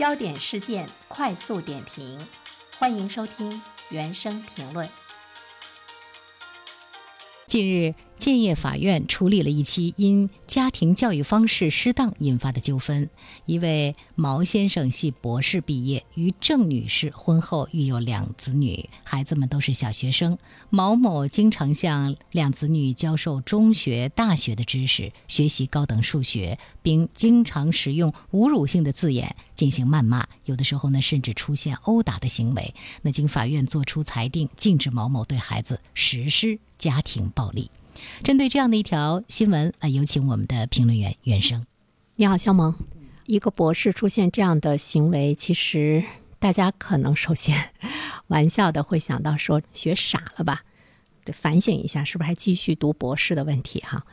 焦点事件快速点评，欢迎收听原声评论。近日，建业法院处理了一起因家庭教育方式失当引发的纠纷。一位毛先生系博士毕业，与郑女士婚后育有两子女，孩子们都是小学生。毛某经常向两子女教授中学、大学的知识，学习高等数学，并经常使用侮辱性的字眼进行谩骂，有的时候呢，甚至出现殴打的行为。那经法院作出裁定，禁止毛某对孩子实施。家庭暴力，针对这样的一条新闻啊，有请我们的评论员袁生。你好，肖萌。一个博士出现这样的行为，其实大家可能首先玩笑的会想到说学傻了吧？得反省一下，是不是还继续读博士的问题哈？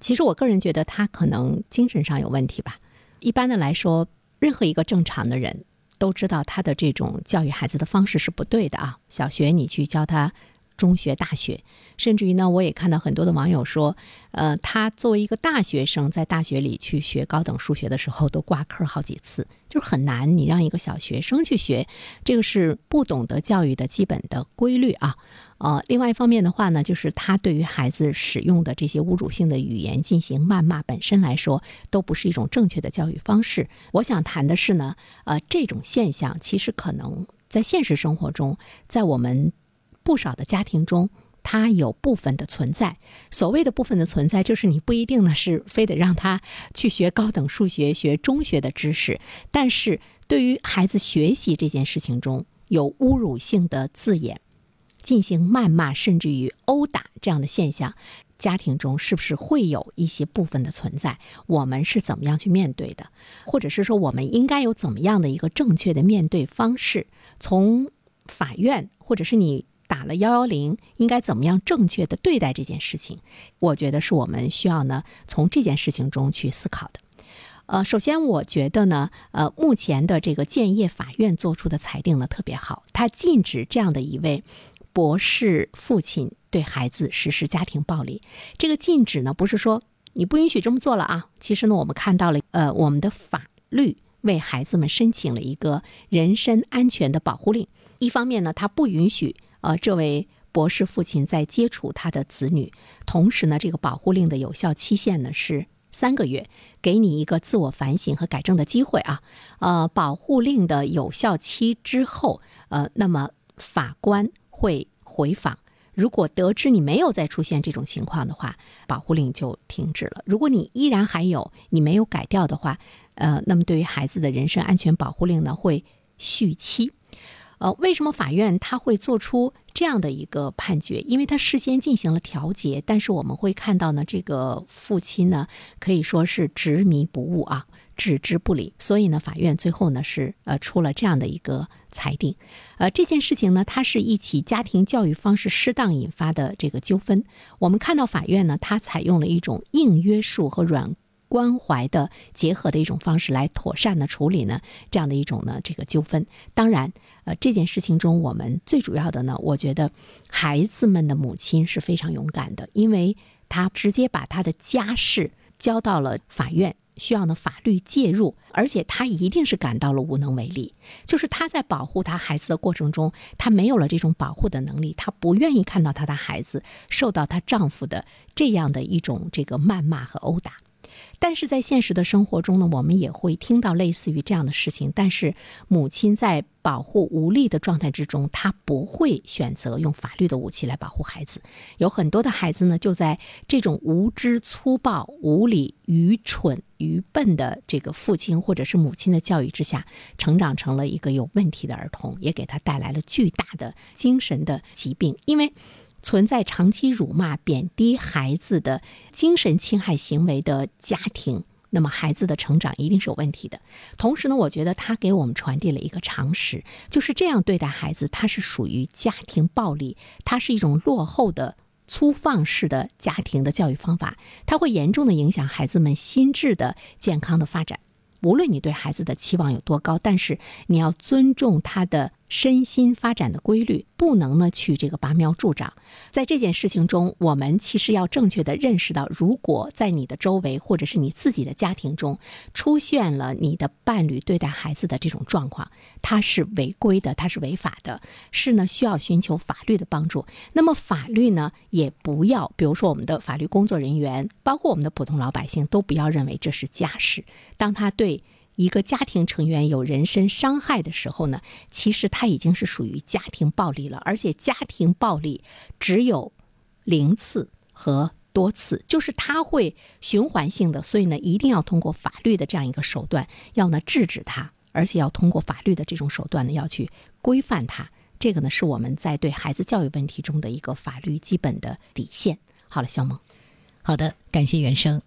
其实我个人觉得他可能精神上有问题吧。一般的来说，任何一个正常的人都知道他的这种教育孩子的方式是不对的啊。小学你去教他。中学、大学，甚至于呢，我也看到很多的网友说，呃，他作为一个大学生，在大学里去学高等数学的时候，都挂科好几次，就是很难。你让一个小学生去学，这个是不懂得教育的基本的规律啊。呃，另外一方面的话呢，就是他对于孩子使用的这些侮辱性的语言进行谩骂，本身来说都不是一种正确的教育方式。我想谈的是呢，呃，这种现象其实可能在现实生活中，在我们。不少的家庭中，它有部分的存在。所谓的部分的存在，就是你不一定呢是非得让他去学高等数学、学中学的知识，但是对于孩子学习这件事情中有侮辱性的字眼，进行谩骂，甚至于殴打这样的现象，家庭中是不是会有一些部分的存在？我们是怎么样去面对的？或者是说，我们应该有怎么样的一个正确的面对方式？从法院，或者是你。打了幺幺零，应该怎么样正确的对待这件事情？我觉得是我们需要呢从这件事情中去思考的。呃，首先我觉得呢，呃，目前的这个建业法院做出的裁定呢特别好，他禁止这样的一位博士父亲对孩子实施家庭暴力。这个禁止呢不是说你不允许这么做了啊，其实呢我们看到了，呃，我们的法律为孩子们申请了一个人身安全的保护令。一方面呢，他不允许。呃，这位博士父亲在接触他的子女，同时呢，这个保护令的有效期限呢是三个月，给你一个自我反省和改正的机会啊。呃，保护令的有效期之后，呃，那么法官会回访，如果得知你没有再出现这种情况的话，保护令就停止了。如果你依然还有，你没有改掉的话，呃，那么对于孩子的人身安全保护令呢会续期。呃，为什么法院他会做出这样的一个判决？因为他事先进行了调解，但是我们会看到呢，这个父亲呢可以说是执迷不悟啊，置之不理。所以呢，法院最后呢是呃出了这样的一个裁定。呃，这件事情呢，它是一起家庭教育方式失当引发的这个纠纷。我们看到法院呢，它采用了一种硬约束和软。关怀的结合的一种方式来妥善的处理呢，这样的一种呢这个纠纷。当然，呃，这件事情中我们最主要的呢，我觉得孩子们的母亲是非常勇敢的，因为她直接把她的家事交到了法院，需要呢法律介入，而且她一定是感到了无能为力。就是她在保护她孩子的过程中，她没有了这种保护的能力，她不愿意看到她的孩子受到她丈夫的这样的一种这个谩骂和殴打。但是在现实的生活中呢，我们也会听到类似于这样的事情。但是母亲在保护无力的状态之中，她不会选择用法律的武器来保护孩子。有很多的孩子呢，就在这种无知、粗暴、无理、愚蠢、愚笨的这个父亲或者是母亲的教育之下，成长成了一个有问题的儿童，也给他带来了巨大的精神的疾病，因为。存在长期辱骂、贬低孩子的精神侵害行为的家庭，那么孩子的成长一定是有问题的。同时呢，我觉得他给我们传递了一个常识，就是这样对待孩子，他是属于家庭暴力，它是一种落后的、粗放式的家庭的教育方法，它会严重的影响孩子们心智的健康的发展。无论你对孩子的期望有多高，但是你要尊重他的。身心发展的规律，不能呢去这个拔苗助长。在这件事情中，我们其实要正确的认识到，如果在你的周围或者是你自己的家庭中出现了你的伴侣对待孩子的这种状况，它是违规的，它是违法的，是呢需要寻求法律的帮助。那么法律呢，也不要，比如说我们的法律工作人员，包括我们的普通老百姓，都不要认为这是家事。当他对一个家庭成员有人身伤害的时候呢，其实他已经是属于家庭暴力了，而且家庭暴力只有零次和多次，就是他会循环性的，所以呢，一定要通过法律的这样一个手段，要呢制止他，而且要通过法律的这种手段呢，要去规范他。这个呢，是我们在对孩子教育问题中的一个法律基本的底线。好了，肖萌，好的，感谢袁生。